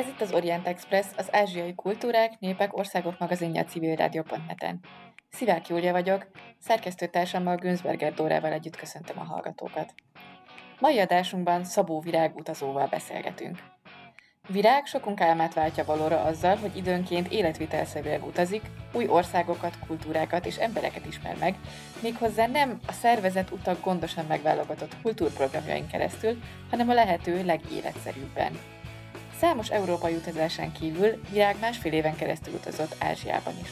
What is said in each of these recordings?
Ez itt az Orient Express, az ázsiai kultúrák, népek, országok magazinja civilrádió.net-en. Szivák Júlia vagyok, szerkesztőtársammal Günzberger Dórával együtt köszöntöm a hallgatókat. Mai adásunkban Szabó Virág utazóval beszélgetünk. Virág sokunk álmát váltja valóra azzal, hogy időnként életvitelszerűen utazik, új országokat, kultúrákat és embereket ismer meg, méghozzá nem a szervezet utak gondosan megválogatott kultúrprogramjain keresztül, hanem a lehető legéletszerűbben. Számos európai utazásán kívül Virág másfél éven keresztül utazott Ázsiában is.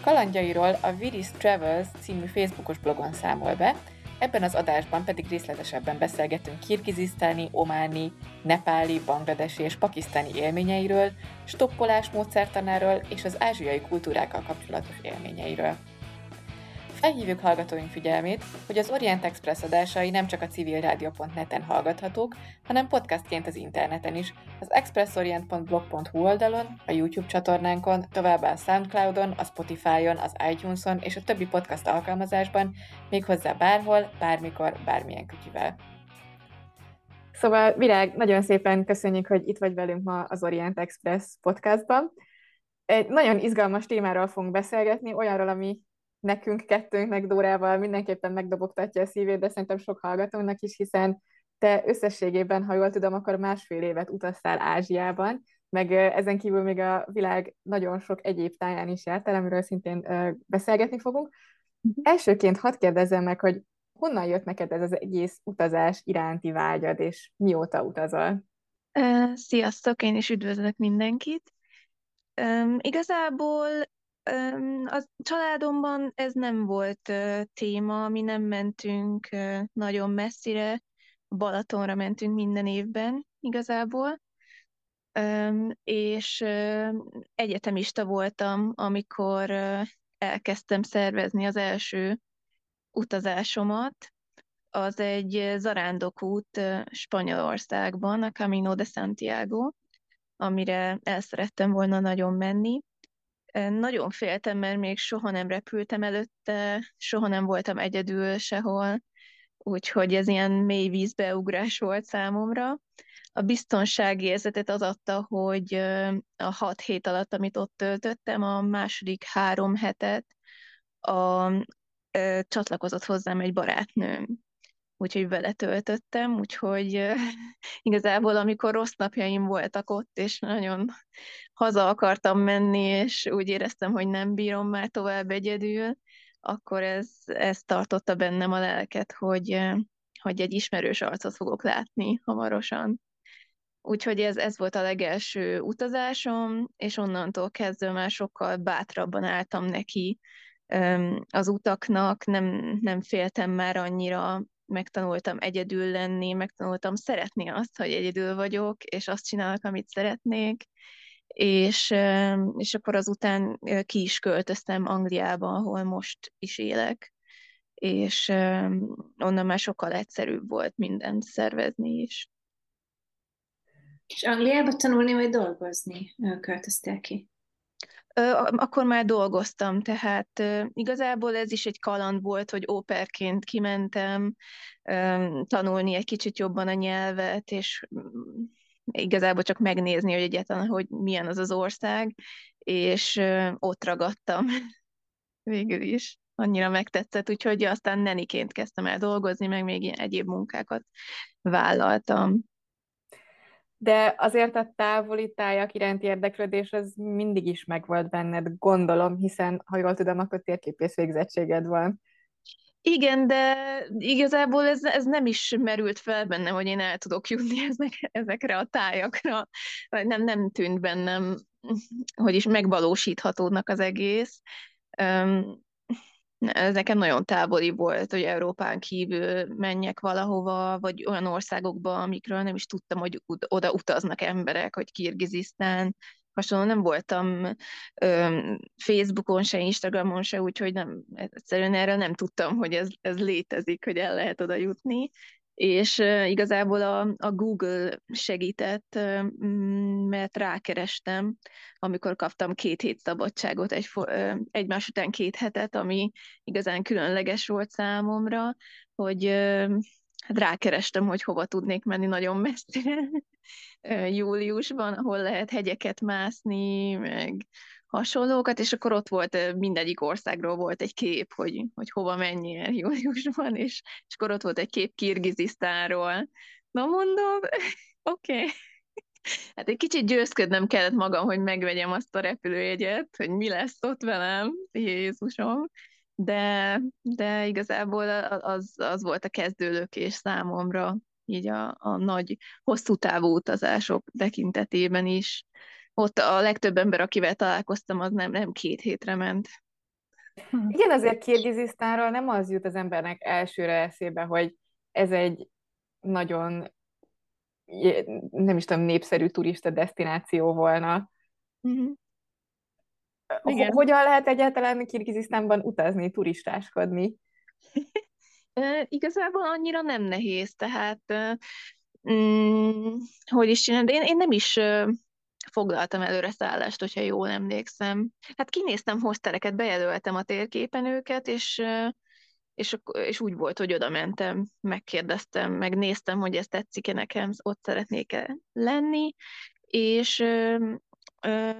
Kalandjairól a Viris Travels című Facebookos blogon számol be, ebben az adásban pedig részletesebben beszélgetünk kirgizisztáni, ománi, nepáli, bangladesi és pakisztáni élményeiről, stoppolás módszertanáról és az ázsiai kultúrákkal kapcsolatos élményeiről. Felhívjuk hallgatóink figyelmét, hogy az Orient Express adásai nem csak a civilradio.net-en hallgathatók, hanem podcastként az interneten is, az expressorient.blog.hu oldalon, a YouTube csatornánkon, továbbá a Soundcloudon, a Spotify-on, az iTunes-on és a többi podcast alkalmazásban, méghozzá bárhol, bármikor, bármilyen kütyüvel. Szóval, Virág, nagyon szépen köszönjük, hogy itt vagy velünk ma az Orient Express podcastban. Egy nagyon izgalmas témáról fogunk beszélgetni, olyanról, ami nekünk kettőnknek Dórával mindenképpen megdobogtatja a szívét, de szerintem sok hallgatónak is, hiszen te összességében, ha jól tudom, akkor másfél évet utaztál Ázsiában, meg ezen kívül még a világ nagyon sok egyéb táján is jártál, amiről szintén beszélgetni fogunk. Uh-huh. Elsőként hadd kérdezzem meg, hogy honnan jött neked ez az egész utazás iránti vágyad, és mióta utazol? Sziasztok, én is üdvözlök mindenkit. Um, igazából a családomban ez nem volt téma, mi nem mentünk nagyon messzire, Balatonra mentünk minden évben igazából, és egyetemista voltam, amikor elkezdtem szervezni az első utazásomat. Az egy zarándokút Spanyolországban, a Camino de Santiago, amire el szerettem volna nagyon menni nagyon féltem, mert még soha nem repültem előtte, soha nem voltam egyedül sehol, úgyhogy ez ilyen mély vízbeugrás volt számomra. A biztonsági érzetet az adta, hogy a hat hét alatt, amit ott töltöttem, a második három hetet a, a, csatlakozott hozzám egy barátnőm úgyhogy vele töltöttem, úgyhogy igazából amikor rossz napjaim voltak ott, és nagyon haza akartam menni, és úgy éreztem, hogy nem bírom már tovább egyedül, akkor ez, ez tartotta bennem a lelket, hogy, hogy egy ismerős arcot fogok látni hamarosan. Úgyhogy ez, ez volt a legelső utazásom, és onnantól kezdve már sokkal bátrabban álltam neki az utaknak, nem, nem féltem már annyira megtanultam egyedül lenni, megtanultam szeretni azt, hogy egyedül vagyok, és azt csinálok, amit szeretnék, és, és akkor azután ki is költöztem Angliába, ahol most is élek, és onnan már sokkal egyszerűbb volt mindent szervezni is. És Angliába tanulni vagy dolgozni költöztél ki? Akkor már dolgoztam, tehát igazából ez is egy kaland volt, hogy óperként kimentem tanulni egy kicsit jobban a nyelvet, és mm, igazából csak megnézni, hogy egyáltalán, hogy milyen az az ország, és ott ragadtam végül is. Annyira megtetszett, úgyhogy aztán neniként kezdtem el dolgozni, meg még egyéb munkákat vállaltam de azért a távoli tájak iránti érdeklődés az mindig is megvolt benned, gondolom, hiszen, ha jól tudom, akkor térképész végzettséged van. Igen, de igazából ez, ez nem is merült fel bennem, hogy én el tudok jutni ezek, ezekre a tájakra. Nem, nem tűnt bennem, hogy is megvalósíthatódnak az egész ez nekem nagyon távoli volt, hogy Európán kívül menjek valahova, vagy olyan országokba, amikről nem is tudtam, hogy oda utaznak emberek, hogy Kirgizisztán, hasonló nem voltam ö, Facebookon se, Instagramon se, úgyhogy nem, egyszerűen erről nem tudtam, hogy ez, ez létezik, hogy el lehet oda jutni és igazából a, a Google segített, mert rákerestem, amikor kaptam két hét szabadságot, egy, egymás után két hetet, ami igazán különleges volt számomra, hogy hát rákerestem, hogy hova tudnék menni nagyon messzire. Júliusban, ahol lehet hegyeket mászni, meg hasonlókat, és akkor ott volt mindegyik országról volt egy kép, hogy, hogy hova menjél júliusban, és, és akkor ott volt egy kép Kirgizisztánról. Na mondom, oké. Okay. Hát egy kicsit győzködnem kellett magam, hogy megvegyem azt a repülőjegyet, hogy mi lesz ott velem, Jézusom. De, de igazából az, az volt a kezdőlökés számomra, így a, a nagy, hosszú távú utazások tekintetében is. Ott a legtöbb ember, akivel találkoztam, az nem, nem két hétre ment. Igen, azért Kirgizisztánról nem az jut az embernek elsőre eszébe, hogy ez egy nagyon nem is tudom, népszerű turista destináció volna. Mm-hmm. Igen. Hogyan lehet egyáltalán Kirgizisztánban utazni, turistáskodni? Igazából annyira nem nehéz, tehát mm, hogy is csinálni, én, én nem is foglaltam előre szállást, hogyha jól emlékszem. Hát kinéztem hosteleket, bejelöltem a térképen őket, és és, és úgy volt, hogy oda mentem, megkérdeztem, megnéztem, hogy ez tetszik-e nekem, ott szeretnék-e lenni, és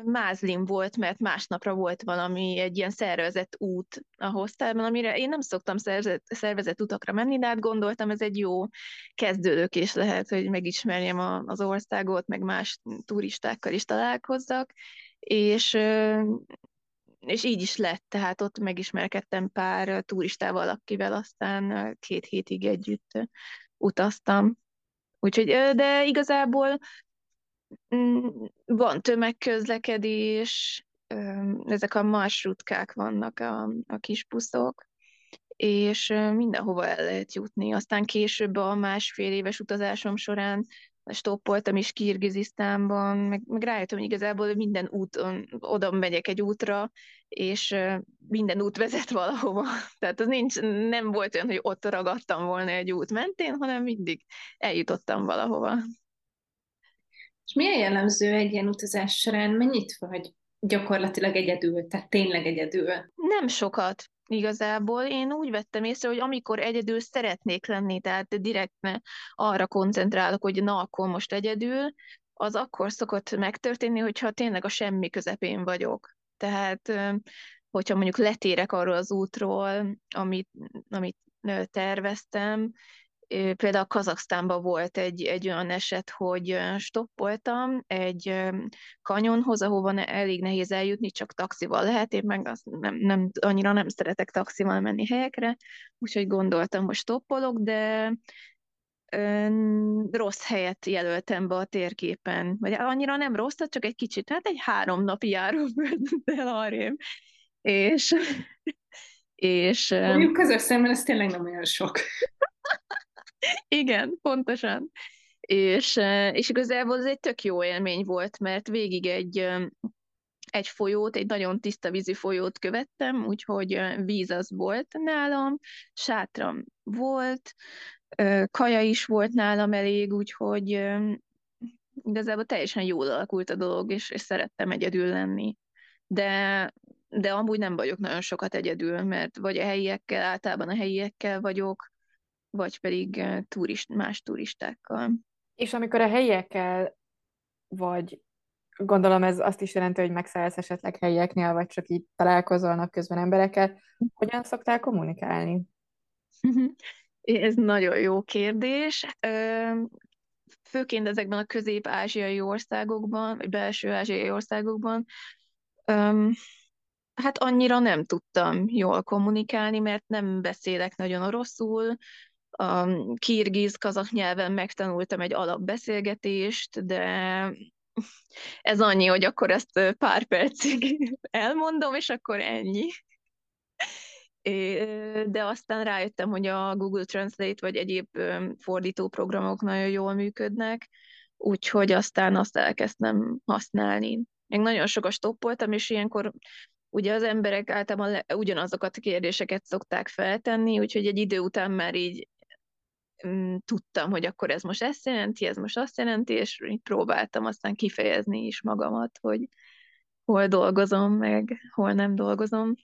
mázlim volt, mert másnapra volt valami, egy ilyen szervezett út a hostelben, amire én nem szoktam szervezett, szervezett utakra menni, de hát gondoltam, ez egy jó kezdődőkés lehet, hogy megismerjem a, az országot, meg más turistákkal is találkozzak, és és így is lett, tehát ott megismerkedtem pár turistával, akivel aztán két hétig együtt utaztam. Úgyhogy, de igazából van tömegközlekedés, ezek a marsrutkák vannak, a, a kis buszok, és mindenhova el lehet jutni. Aztán később a másfél éves utazásom során stoppoltam is Kirgizisztánban, meg, meg rájöttem, hogy igazából minden úton, oda megyek egy útra, és minden út vezet valahova. Tehát az nincs, nem volt olyan, hogy ott ragadtam volna egy út mentén, hanem mindig eljutottam valahova. És milyen jellemző egy ilyen utazás során? Mennyit vagy gyakorlatilag egyedül, tehát tényleg egyedül? Nem sokat igazából. Én úgy vettem észre, hogy amikor egyedül szeretnék lenni, tehát direkt arra koncentrálok, hogy na, akkor most egyedül, az akkor szokott megtörténni, hogyha tényleg a semmi közepén vagyok. Tehát, hogyha mondjuk letérek arról az útról, amit, amit terveztem, például Kazaksztánban volt egy, egy olyan eset, hogy stoppoltam egy kanyonhoz, ahova elég nehéz eljutni, csak taxival lehet, én meg azt nem, nem, annyira nem szeretek taxival menni helyekre, úgyhogy gondoltam, hogy stoppolok, de rossz helyet jelöltem be a térképen, vagy annyira nem rossz, csak egy kicsit, hát egy három napi járóföld el arrém. És, és... Mondjuk közös szemben ez tényleg nem olyan sok. Igen, pontosan. És, és igazából ez egy tök jó élmény volt, mert végig egy, egy folyót, egy nagyon tiszta vízi folyót követtem, úgyhogy víz az volt nálam, sátram volt, kaja is volt nálam elég, úgyhogy igazából teljesen jól alakult a dolog, és, és szerettem egyedül lenni. De, de amúgy nem vagyok nagyon sokat egyedül, mert vagy a helyiekkel, általában a helyiekkel vagyok, vagy pedig turist, más turistákkal. És amikor a helyiekkel vagy, gondolom ez azt is jelenti, hogy megszállsz esetleg helyieknél, vagy csak így találkozol napközben emberekkel, hogyan szoktál kommunikálni? Ez nagyon jó kérdés. Főként ezekben a közép-ázsiai országokban, vagy belső-ázsiai országokban, hát annyira nem tudtam jól kommunikálni, mert nem beszélek nagyon oroszul, a kirgiz, kazak nyelven megtanultam egy alapbeszélgetést, de ez annyi, hogy akkor ezt pár percig elmondom, és akkor ennyi. De aztán rájöttem, hogy a Google Translate vagy egyéb fordító programok nagyon jól működnek, úgyhogy aztán azt elkezdtem használni. Még nagyon sokat stoppoltam, és ilyenkor ugye az emberek általában le, ugyanazokat a kérdéseket szokták feltenni, úgyhogy egy idő után már így tudtam, hogy akkor ez most ezt jelenti, ez most azt jelenti, és így próbáltam aztán kifejezni is magamat, hogy hol dolgozom, meg hol nem dolgozom.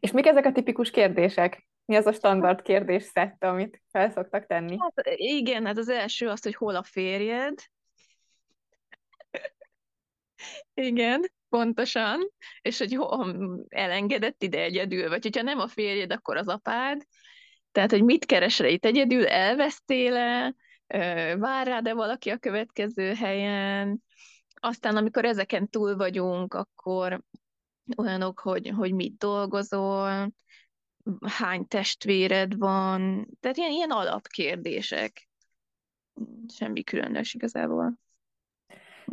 És mik ezek a tipikus kérdések? Mi az a standard kérdés szett, amit fel szoktak tenni? Hát igen, hát az első az, hogy hol a férjed. igen, pontosan. És hogy hol elengedett ide egyedül, vagy hogyha nem a férjed, akkor az apád. Tehát, hogy mit keresel itt egyedül, elvesztél-e, vár rád-e valaki a következő helyen, aztán amikor ezeken túl vagyunk, akkor olyanok, hogy, hogy mit dolgozol, hány testvéred van, tehát ilyen, ilyen alapkérdések. Semmi különös igazából.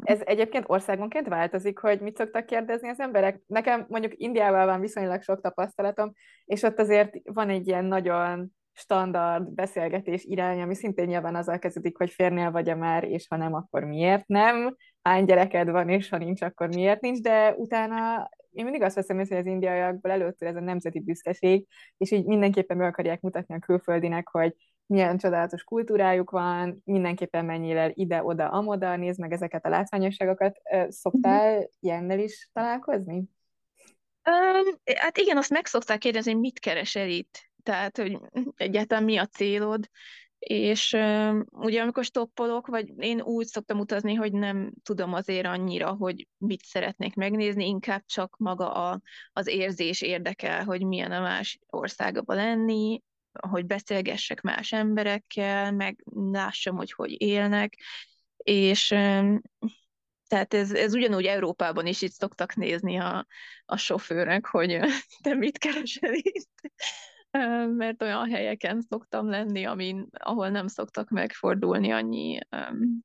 Ez egyébként országonként változik, hogy mit szoktak kérdezni az emberek. Nekem mondjuk Indiával van viszonylag sok tapasztalatom, és ott azért van egy ilyen nagyon standard beszélgetés irány, ami szintén nyilván azzal kezdődik, hogy férnél vagy-e már, és ha nem, akkor miért nem, hány gyereked van, és ha nincs, akkor miért nincs, de utána én mindig azt veszem észre, hogy az indiaiakból előttől ez a nemzeti büszkeség, és így mindenképpen meg akarják mutatni a külföldinek, hogy milyen csodálatos kultúrájuk van, mindenképpen el ide-oda, amoda, nézd meg ezeket a látványosságokat. Szoktál mm-hmm. ilyennel is találkozni? Um, hát igen, azt meg szokták kérdezni, hogy mit keresel itt tehát hogy egyáltalán mi a célod, és ugye amikor stoppolok, vagy én úgy szoktam utazni, hogy nem tudom azért annyira, hogy mit szeretnék megnézni, inkább csak maga a, az érzés érdekel, hogy milyen a más országban lenni, hogy beszélgessek más emberekkel, meg lássam, hogy hogy élnek, és tehát ez, ez ugyanúgy Európában is itt szoktak nézni a, a sofőrök, hogy te mit keresel itt mert olyan helyeken szoktam lenni, amin, ahol nem szoktak megfordulni annyi um,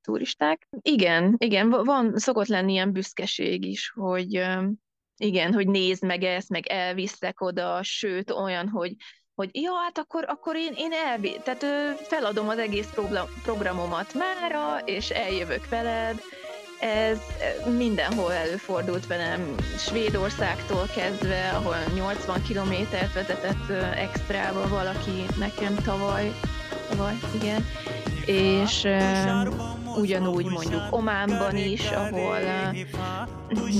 turisták. Igen, igen, van, szokott lenni ilyen büszkeség is, hogy um, igen, hogy nézd meg ezt, meg elviszek oda, sőt olyan, hogy hogy ja, hát akkor, akkor én, én elvi, tehát feladom az egész programomat mára, és eljövök veled, ez mindenhol előfordult velem, Svédországtól kezdve, ahol 80 kilométert vezetett extrával valaki nekem tavaly, tavaly, igen, és ugyanúgy mondjuk Ománban is, ahol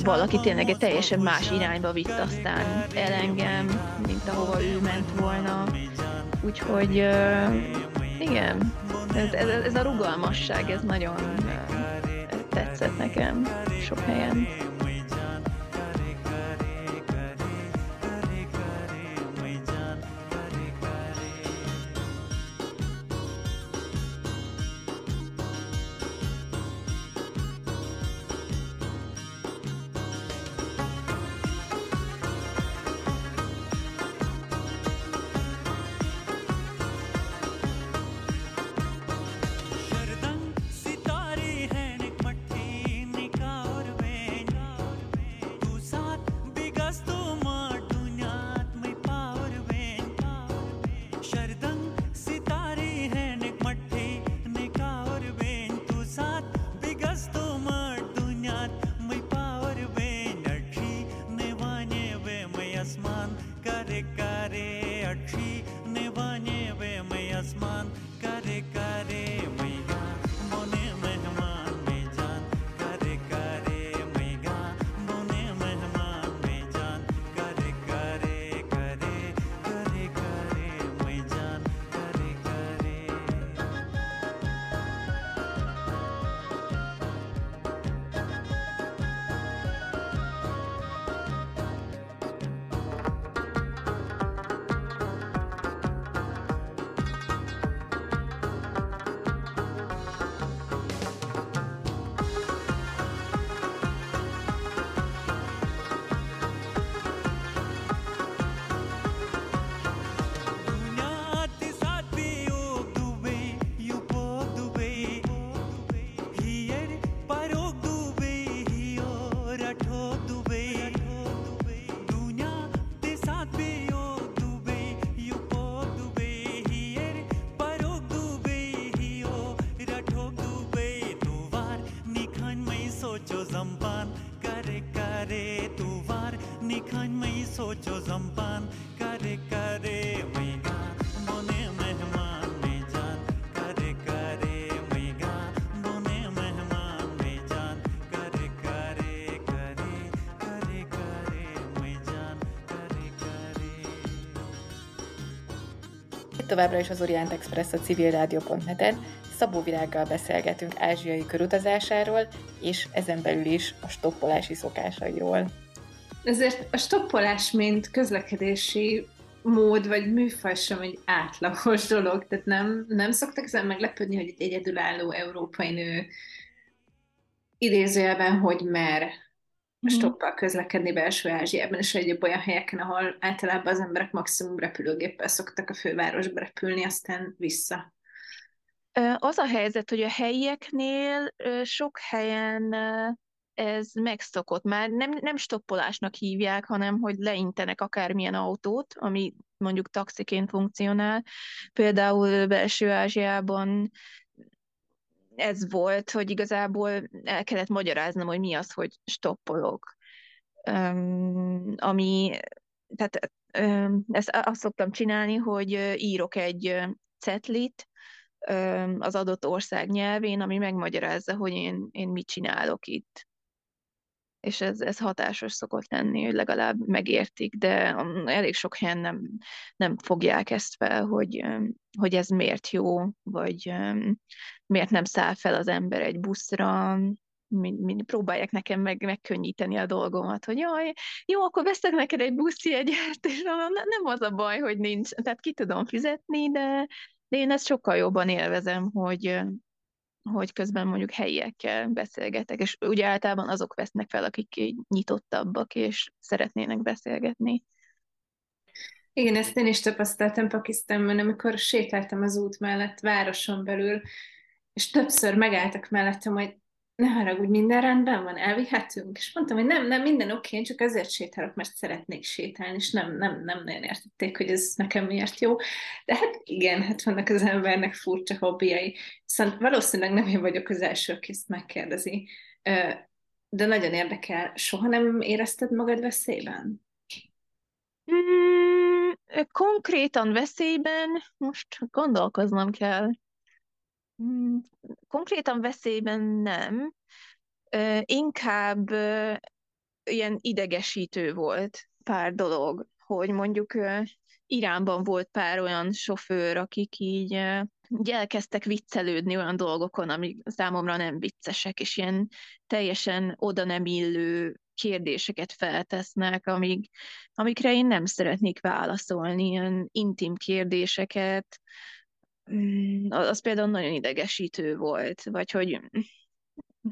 valaki tényleg egy teljesen más irányba vitt aztán el engem, mint ahova ő ment volna. Úgyhogy igen, ez, ez, ez a rugalmasság, ez nagyon tetszett nekem sok helyen. सोचो जम्पान करे करे मैगा बोने मेहमान ने जान करे करे मैगा बोने मेहमान ने जान करे करे करे करे करे मैजान करे करे Továbbra is az Orient Express a civilrádió.net-en, Szabó Virággal beszélgetünk ázsiai körutazásáról, és ezen belül is a stoppolási szokásairól. Ezért a stoppolás, mint közlekedési mód vagy műfaj sem egy átlagos dolog, tehát nem, nem szoktak ezen meglepődni, hogy egy egyedülálló európai nő idézőjelben, hogy mer mhm. stoppal közlekedni belső Ázsiában, és egyéb olyan helyeken, ahol általában az emberek maximum repülőgéppel szoktak a fővárosba repülni, aztán vissza. Az a helyzet, hogy a helyieknél sok helyen ez megszokott. Már nem, nem stoppolásnak hívják, hanem hogy leintenek akármilyen autót, ami mondjuk taxiként funkcionál. Például belső Ázsiában ez volt, hogy igazából el kellett magyaráznom, hogy mi az, hogy stoppolok. Um, ami, tehát um, ezt azt szoktam csinálni, hogy írok egy cetlit um, az adott ország nyelvén, ami megmagyarázza, hogy én, én mit csinálok itt és ez, ez hatásos szokott lenni, hogy legalább megértik, de elég sok helyen nem, nem fogják ezt fel, hogy, hogy ez miért jó, vagy miért nem száll fel az ember egy buszra, mind, mind próbálják nekem meg, megkönnyíteni a dolgomat, hogy jaj, jó, akkor veszek neked egy buszjegyet, és nem az a baj, hogy nincs, tehát ki tudom fizetni, de, de én ezt sokkal jobban élvezem, hogy, hogy közben mondjuk helyiekkel beszélgetek, és ugye általában azok vesznek fel, akik nyitottabbak, és szeretnének beszélgetni. Igen, ezt én is tapasztaltam Pakisztánban, amikor sétáltam az út mellett, városon belül, és többször megálltak mellettem, hogy ne haragudj, minden rendben van, elvihetünk? És mondtam, hogy nem, nem, minden oké, én csak azért sétálok, mert szeretnék sétálni, és nem, nem, nem nagyon értették, hogy ez nekem miért jó. De hát igen, hát vannak az embernek furcsa hobbiai. Szóval valószínűleg nem én vagyok az első, aki ezt megkérdezi. De nagyon érdekel, soha nem érezted magad veszélyben? Mm, konkrétan veszélyben most gondolkoznom kell. Mm, konkrétan veszélyben nem, inkább ilyen idegesítő volt pár dolog, hogy mondjuk Iránban volt pár olyan sofőr, akik így, így elkezdtek viccelődni olyan dolgokon, amik számomra nem viccesek, és ilyen teljesen oda nem illő kérdéseket feltesznek, amik, amikre én nem szeretnék válaszolni, ilyen intim kérdéseket, az például nagyon idegesítő volt, vagy hogy,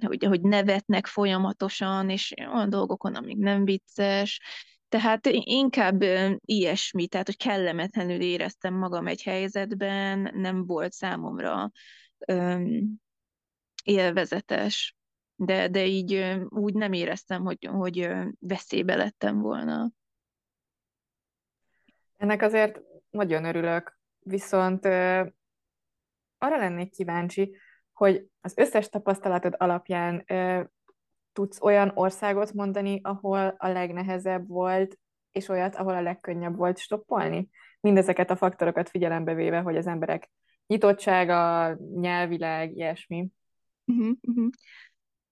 hogy, hogy nevetnek folyamatosan, és olyan dolgokon, amik nem vicces, tehát inkább ilyesmi, tehát hogy kellemetlenül éreztem magam egy helyzetben, nem volt számomra öm, élvezetes, de, de így úgy nem éreztem, hogy, hogy veszélybe lettem volna. Ennek azért nagyon örülök, viszont arra lennék kíváncsi, hogy az összes tapasztalatod alapján ö, tudsz olyan országot mondani, ahol a legnehezebb volt, és olyat, ahol a legkönnyebb volt stoppolni? Mindezeket a faktorokat figyelembe véve, hogy az emberek nyitottsága, nyelvileg, ilyesmi. Uh-huh, uh-huh.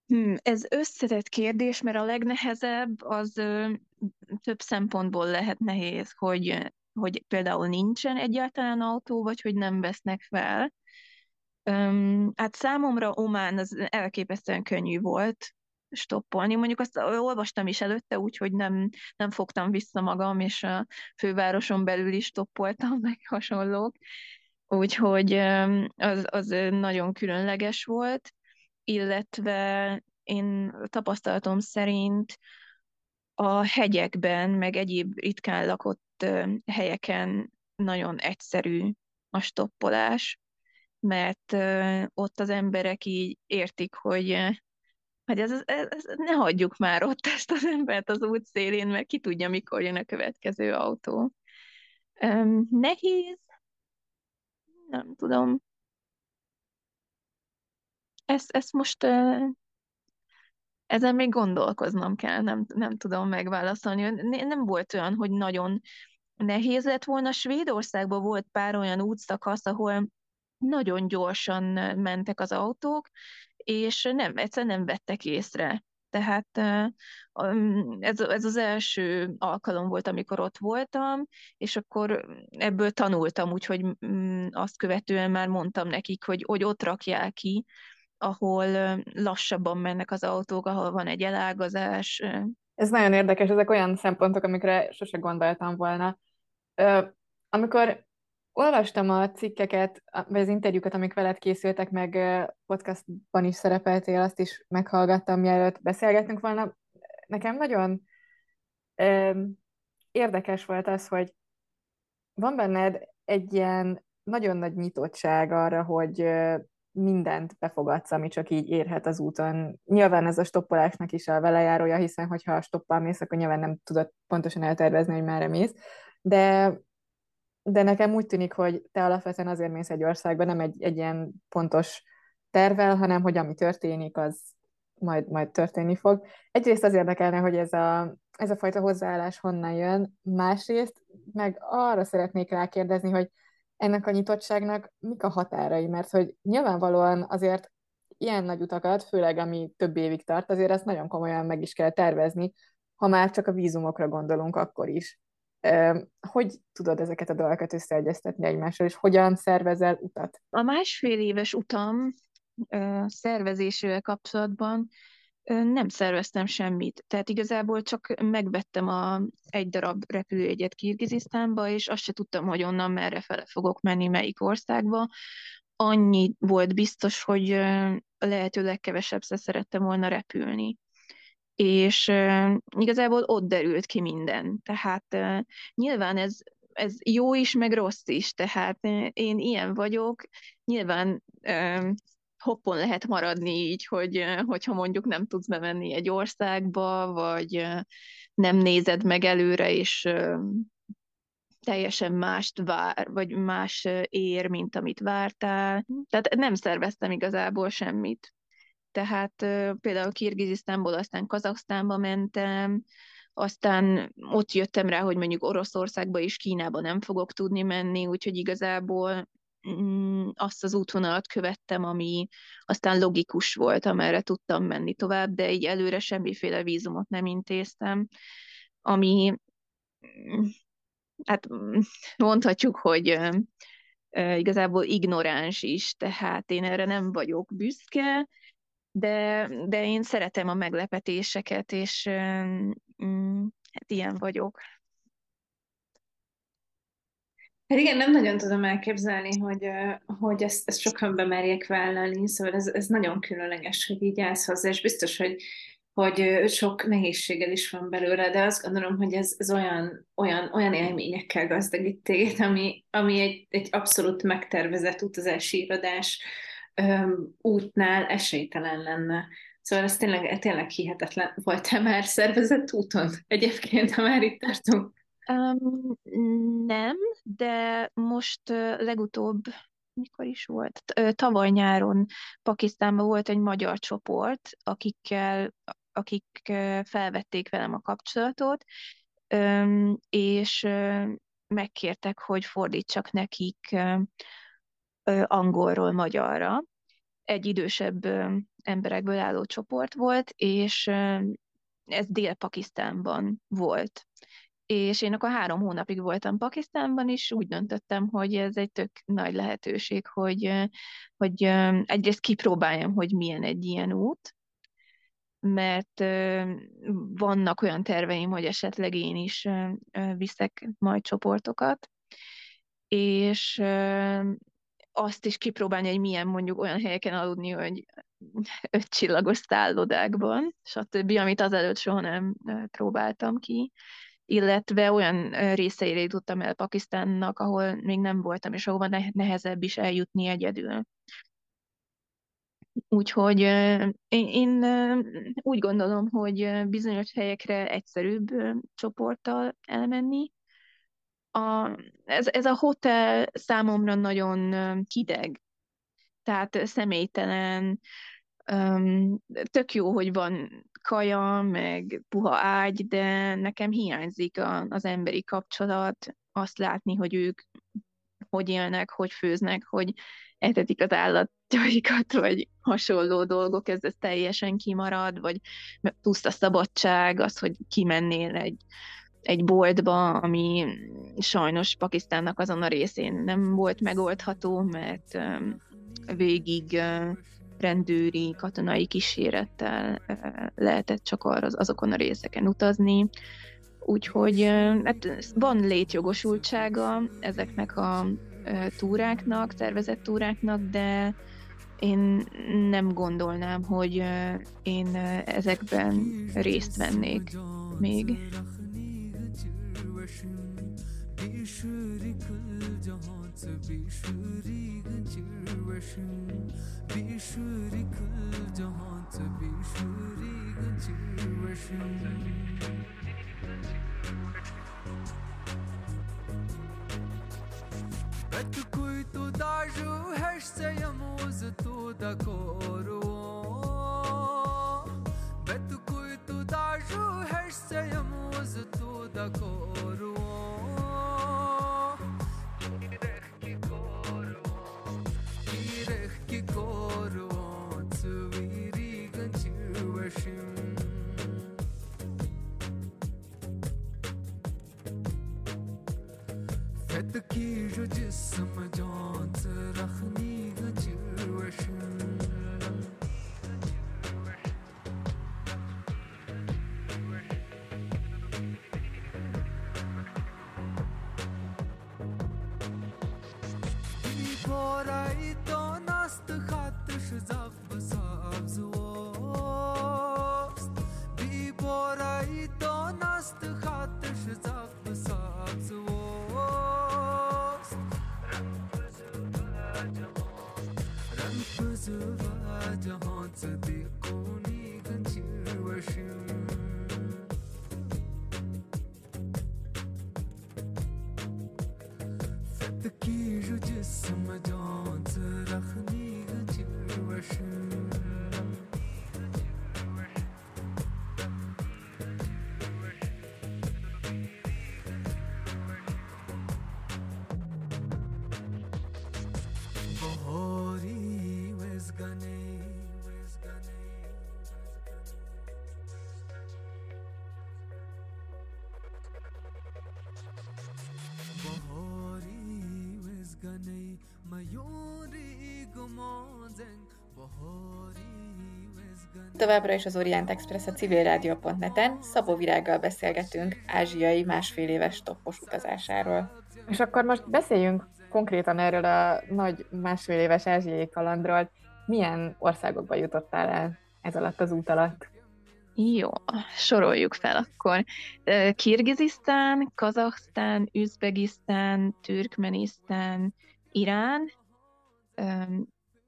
Hmm, ez összetett kérdés, mert a legnehezebb az ö, több szempontból lehet nehéz, hogy, hogy például nincsen egyáltalán autó, vagy hogy nem vesznek fel. Öm, hát számomra Omán az elképesztően könnyű volt stoppolni. Mondjuk azt olvastam is előtte, úgyhogy nem, nem fogtam vissza magam, és a fővároson belül is stoppoltam, meg hasonlók. Úgyhogy az, az nagyon különleges volt, illetve én tapasztalatom szerint a hegyekben, meg egyéb ritkán lakott helyeken nagyon egyszerű a stoppolás mert ott az emberek így értik, hogy hogy ez, ez, ez, ne hagyjuk már ott ezt az embert az út szélén, mert ki tudja, mikor jön a következő autó. Nehéz? Nem tudom. Ezt, ezt most uh, ezen még gondolkoznom kell, nem, nem tudom megválaszolni. Nem volt olyan, hogy nagyon nehéz lett volna. Svédországban volt pár olyan útszakasz, ahol nagyon gyorsan mentek az autók, és nem, egyszerűen nem vettek észre. Tehát ez, ez az első alkalom volt, amikor ott voltam, és akkor ebből tanultam, úgyhogy mm, azt követően már mondtam nekik, hogy, hogy ott rakják ki, ahol lassabban mennek az autók, ahol van egy elágazás. Ez nagyon érdekes, ezek olyan szempontok, amikre sose gondoltam volna. Amikor olvastam a cikkeket, vagy az interjúkat, amik veled készültek, meg podcastban is szerepeltél, azt is meghallgattam, mielőtt beszélgetünk volna. Nekem nagyon érdekes volt az, hogy van benned egy ilyen nagyon nagy nyitottság arra, hogy mindent befogadsz, ami csak így érhet az úton. Nyilván ez a stoppolásnak is a velejárója, hiszen hogyha stoppal mész, akkor nyilván nem tudod pontosan eltervezni, hogy merre mész, de, de nekem úgy tűnik, hogy te alapvetően azért mész egy országba, nem egy, egy ilyen pontos tervel, hanem hogy ami történik, az majd, majd történni fog. Egyrészt az érdekelne, hogy ez a, ez a fajta hozzáállás honnan jön, másrészt meg arra szeretnék rákérdezni, hogy ennek a nyitottságnak mik a határai, mert hogy nyilvánvalóan azért ilyen nagy utakat, főleg ami több évig tart, azért ezt nagyon komolyan meg is kell tervezni, ha már csak a vízumokra gondolunk, akkor is. Hogy tudod ezeket a dolgokat összeegyeztetni egymással, és hogyan szervezel utat? A másfél éves utam szervezésével kapcsolatban nem szerveztem semmit. Tehát igazából csak megvettem a egy darab repülőjegyet Kirgizisztánba, és azt se tudtam, hogy onnan merre fele fogok menni, melyik országba. Annyi volt biztos, hogy lehető legkevesebb szerettem volna repülni. És igazából ott derült ki minden. Tehát nyilván ez, ez jó is, meg rossz is. Tehát én ilyen vagyok. Nyilván hoppon lehet maradni így, hogy, hogyha mondjuk nem tudsz bemenni egy országba, vagy nem nézed meg előre, és teljesen mást vár, vagy más ér, mint amit vártál. Tehát nem szerveztem igazából semmit. Tehát például Kirgizisztánból aztán Kazaksztánba mentem, aztán ott jöttem rá, hogy mondjuk Oroszországba és Kínába nem fogok tudni menni, úgyhogy igazából Mm, azt az útvonalat követtem, ami aztán logikus volt, amerre tudtam menni tovább, de így előre semmiféle vízumot nem intéztem, ami mm, hát mm, mondhatjuk, hogy igazából ignoráns is, tehát én erre nem vagyok büszke, de, de én szeretem a meglepetéseket, és hát ilyen vagyok. Hát igen, nem nagyon tudom elképzelni, hogy, hogy ezt, ezt sokan bemerjék vállalni, szóval ez, ez nagyon különleges, hogy így állsz hozzá, és biztos, hogy, hogy sok nehézséggel is van belőle, de azt gondolom, hogy ez, ez olyan, olyan, olyan élményekkel gazdagít téged, ami, ami egy, egy abszolút megtervezett utazási irodás öm, útnál esélytelen lenne. Szóval ez tényleg, tényleg hihetetlen. Volt-e már szervezett úton egyébként, ha már itt tartunk? Um, nem, de most uh, legutóbb, mikor is volt? Tavaly nyáron Pakisztánban volt egy magyar csoport, akikkel, akik uh, felvették velem a kapcsolatot, um, és uh, megkértek, hogy fordítsak nekik uh, angolról magyarra. Egy idősebb emberekből álló csoport volt, és ez Dél-Pakisztánban volt és én akkor három hónapig voltam Pakisztánban, és úgy döntöttem, hogy ez egy tök nagy lehetőség, hogy, hogy egyrészt kipróbáljam, hogy milyen egy ilyen út, mert vannak olyan terveim, hogy esetleg én is viszek majd csoportokat, és azt is kipróbálni, hogy milyen mondjuk olyan helyeken aludni, hogy öt csillagos szállodákban, stb., amit azelőtt soha nem próbáltam ki illetve olyan részeire jutottam el Pakisztánnak, ahol még nem voltam, és ahova nehezebb is eljutni egyedül. Úgyhogy én úgy gondolom, hogy bizonyos helyekre egyszerűbb csoporttal elmenni. A, ez, ez a hotel számomra nagyon hideg, tehát személytelen, tök jó, hogy van kaja, meg puha ágy, de nekem hiányzik a, az emberi kapcsolat, azt látni, hogy ők hogy élnek, hogy főznek, hogy etetik az állatjaikat, vagy hasonló dolgok, ez, ez teljesen kimarad, vagy puszta szabadság, az, hogy kimennél egy, egy boltba, ami sajnos Pakisztánnak azon a részén nem volt megoldható, mert végig rendőri, katonai kísérettel lehetett csak arra, azokon a részeken utazni. Úgyhogy hát van létjogosultsága ezeknek a túráknak, szervezett túráknak, de én nem gondolnám, hogy én ezekben részt vennék még. Russian Bishurikul Jahats Bishurig Russian Bishurikul Jahats Bishurig Russian Betkuy tu dažu hešsejamuz tu da koruo Bet kuj tu dažu hešsejamuz tu da koruo gomozeng Bahari wezgane Továbbra is az Orient Express a civilrádió.net-en Szabó Virággal beszélgetünk ázsiai másfél éves toppos utazásáról. És akkor most beszéljünk konkrétan erről a nagy másfél éves ázsiai kalandról. Milyen országokba jutottál el ez alatt az út alatt? Jó, soroljuk fel akkor. Kirgizisztán, Kazaksztán, Üzbegisztán, Türkmenisztán, Irán,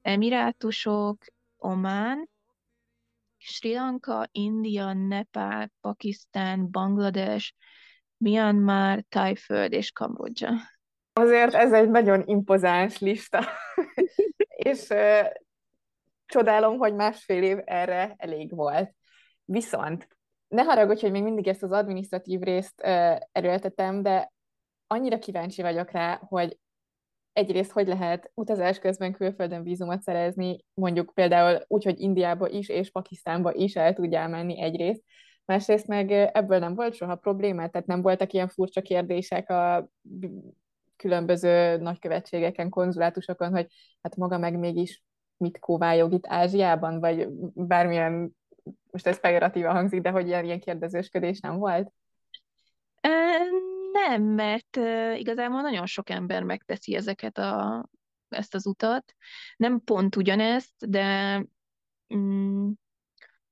Emirátusok, Omán, Sri Lanka, India, Nepál, Pakisztán, Banglades, Myanmar, Tájföld és Kambodzsa. Azért ez egy nagyon impozáns lista, és ö, csodálom, hogy másfél év erre elég volt. Viszont ne haragudj, hogy még mindig ezt az adminisztratív részt ö, erőltetem, de annyira kíváncsi vagyok rá, hogy egyrészt hogy lehet utazás közben külföldön vízumot szerezni, mondjuk például úgy, hogy Indiába is és Pakisztánba is el tudjál menni egyrészt, másrészt meg ebből nem volt soha probléma, tehát nem voltak ilyen furcsa kérdések a különböző nagykövetségeken, konzulátusokon, hogy hát maga meg mégis mit kóvályog itt Ázsiában, vagy bármilyen, most ez pejoratívan hangzik, de hogy ilyen, ilyen kérdezősködés nem volt? Nem, mert igazából nagyon sok ember megteszi ezeket a, ezt az utat. Nem pont ugyanezt, de mm,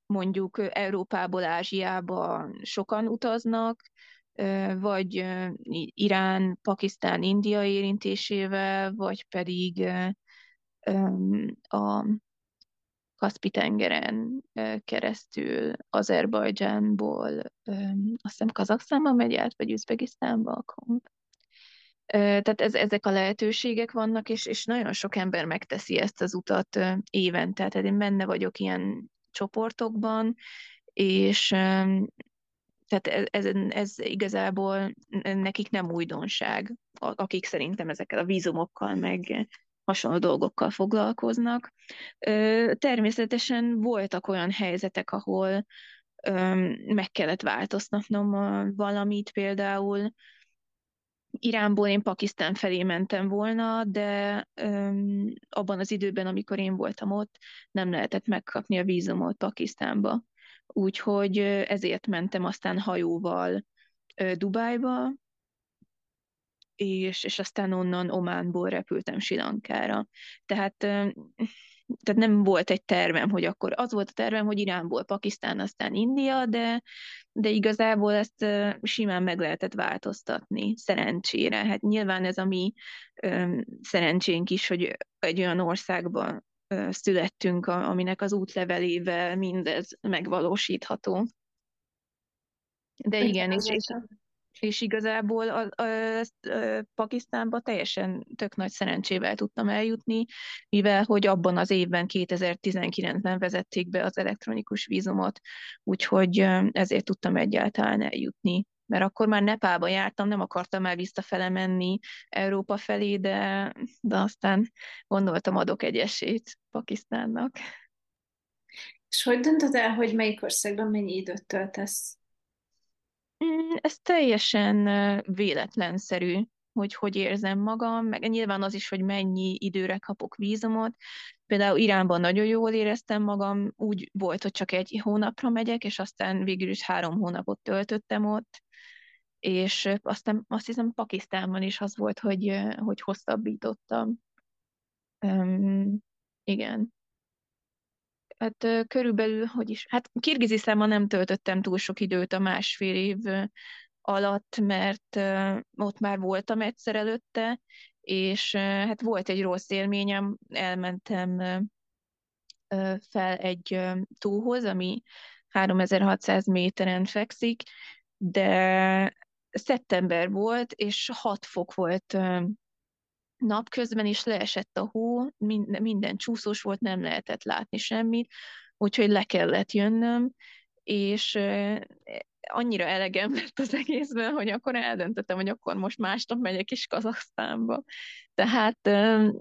mondjuk Európából Ázsiába sokan utaznak, vagy Irán, Pakisztán, India érintésével, vagy pedig a Kaszpi-tengeren ö, keresztül Azerbajdzsánból, azt hiszem Kazaksztánba megy át, vagy Üzbegisztánba akkor. Ö, Tehát ez, ezek a lehetőségek vannak, és, és nagyon sok ember megteszi ezt az utat évente. Tehát én benne vagyok ilyen csoportokban, és tehát ez, ez, ez igazából nekik nem újdonság, akik szerintem ezekkel a vízumokkal, meg hasonló dolgokkal foglalkoznak. Természetesen voltak olyan helyzetek, ahol meg kellett változtatnom valamit, például Iránból én Pakisztán felé mentem volna, de abban az időben, amikor én voltam ott, nem lehetett megkapni a vízumot Pakisztánba. Úgyhogy ezért mentem aztán hajóval Dubájba, és, és aztán onnan Ománból repültem Silankára. Tehát, tehát nem volt egy tervem, hogy akkor az volt a tervem, hogy Iránból Pakisztán, aztán India, de, de igazából ezt simán meg lehetett változtatni, szerencsére. Hát nyilván ez a mi szerencsénk is, hogy egy olyan országban születtünk, aminek az útlevelével mindez megvalósítható. De igen, és, és igazából a, a, ezt a, Pakisztánba teljesen tök nagy szerencsével tudtam eljutni, mivel hogy abban az évben, 2019-ben vezették be az elektronikus vízumot, úgyhogy ezért tudtam egyáltalán eljutni. Mert akkor már Nepálba jártam, nem akartam már visszafele menni Európa felé, de, de aztán gondoltam, adok egy esélyt Pakisztánnak. És hogy döntöd el, hogy melyik országban mennyi időt töltesz? Mm, ez teljesen véletlenszerű, hogy hogy érzem magam, meg nyilván az is, hogy mennyi időre kapok vízumot. Például Iránban nagyon jól éreztem magam, úgy volt, hogy csak egy hónapra megyek, és aztán végül is három hónapot töltöttem ott, és aztán azt hiszem Pakisztánban is az volt, hogy, hogy hosszabbítottam. Um, igen hát körülbelül, hogy is, hát Kirgizisztánban nem töltöttem túl sok időt a másfél év alatt, mert ott már voltam egyszer előtte, és hát volt egy rossz élményem, elmentem fel egy tóhoz, ami 3600 méteren fekszik, de szeptember volt, és 6 fok volt napközben is leesett a hó, minden, minden csúszós volt, nem lehetett látni semmit, úgyhogy le kellett jönnöm, és annyira elegem lett az egészben, hogy akkor eldöntöttem, hogy akkor most másnap megyek is Kazaksztánba. Tehát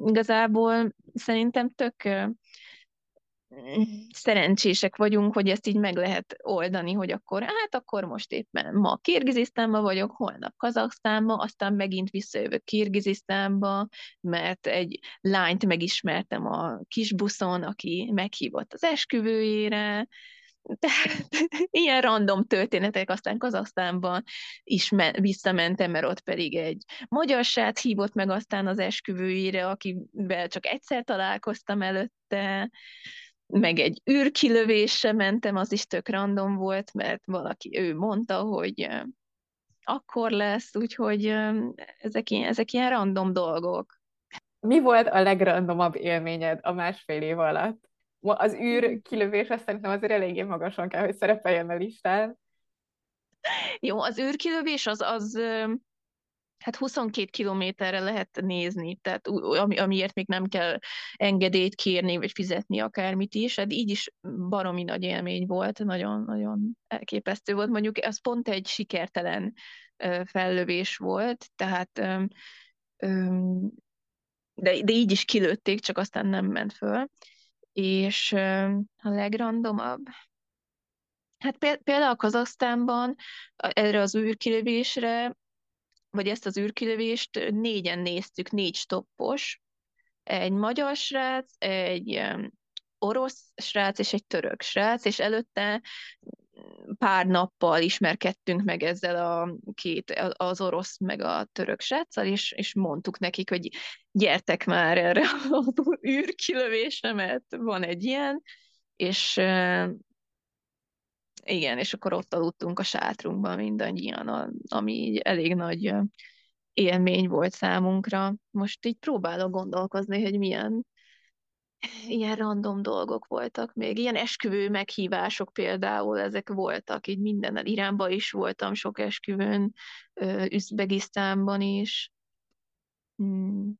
igazából szerintem tök szerencsések vagyunk, hogy ezt így meg lehet oldani, hogy akkor hát akkor most éppen ma Kirgizisztánban vagyok, holnap Kazaksztánba, aztán megint visszajövök Kirgizisztánba, mert egy lányt megismertem a kisbuszon, aki meghívott az esküvőjére, tehát ilyen random történetek, aztán Kazaksztánban is me- visszamentem, mert ott pedig egy magyar srác hívott meg aztán az esküvőjére, akivel csak egyszer találkoztam előtte, meg egy űrkilövésre mentem, az is tök random volt, mert valaki, ő mondta, hogy akkor lesz, úgyhogy ezek ilyen, ezek ilyen random dolgok. Mi volt a legrandomabb élményed a másfél év alatt? Az űr kilövés azt szerintem azért eléggé magasan kell, hogy szerepeljen a listán. Jó, az űrkilövés az, az hát 22 kilométerre lehet nézni, tehát ami, amiért még nem kell engedélyt kérni, vagy fizetni akármit is, hát így is baromi nagy élmény volt, nagyon-nagyon elképesztő volt. Mondjuk ez pont egy sikertelen fellövés volt, tehát de, de így is kilőtték, csak aztán nem ment föl. És a legrandomabb, Hát például Kazasztánban erre az űrkilövésre vagy ezt az űrkilövést négyen néztük, négy stoppos, egy magyar srác, egy orosz srác és egy török srác, és előtte pár nappal ismerkedtünk meg ezzel a két, az orosz meg a török sráccal, és, és mondtuk nekik, hogy gyertek már erre az űrkilövésre, mert van egy ilyen, és igen, és akkor ott aludtunk a sátrunkban mindannyian, ami így elég nagy élmény volt számunkra. Most így próbálok gondolkozni, hogy milyen ilyen random dolgok voltak még. Ilyen esküvő meghívások például, ezek voltak, így mindennel. Iránban is voltam sok esküvőn, Üzbegisztánban is. Hmm.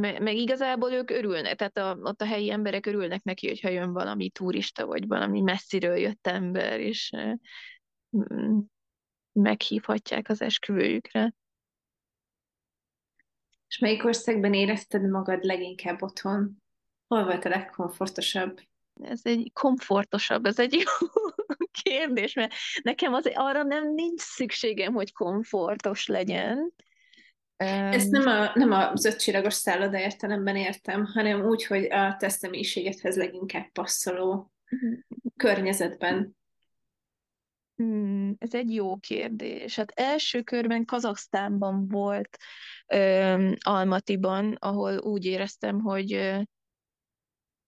Meg igazából ők örülnek, tehát a, ott a helyi emberek örülnek neki, hogyha jön valami turista, vagy valami messziről jött ember, és meghívhatják az esküvőjükre. És melyik országban érezted magad leginkább otthon? Hol volt a legkomfortosabb? Ez egy komfortosabb, ez egy jó kérdés, mert nekem az, arra nem nincs szükségem, hogy komfortos legyen. Ezt nem, a, nem a zöldcsillagos szálloda értelemben értem, hanem úgy, hogy a te személyiségedhez leginkább passzoló mhm. környezetben. Hmm, ez egy jó kérdés. Hát első körben Kazaksztánban volt, ö, Almatiban, ahol úgy éreztem, hogy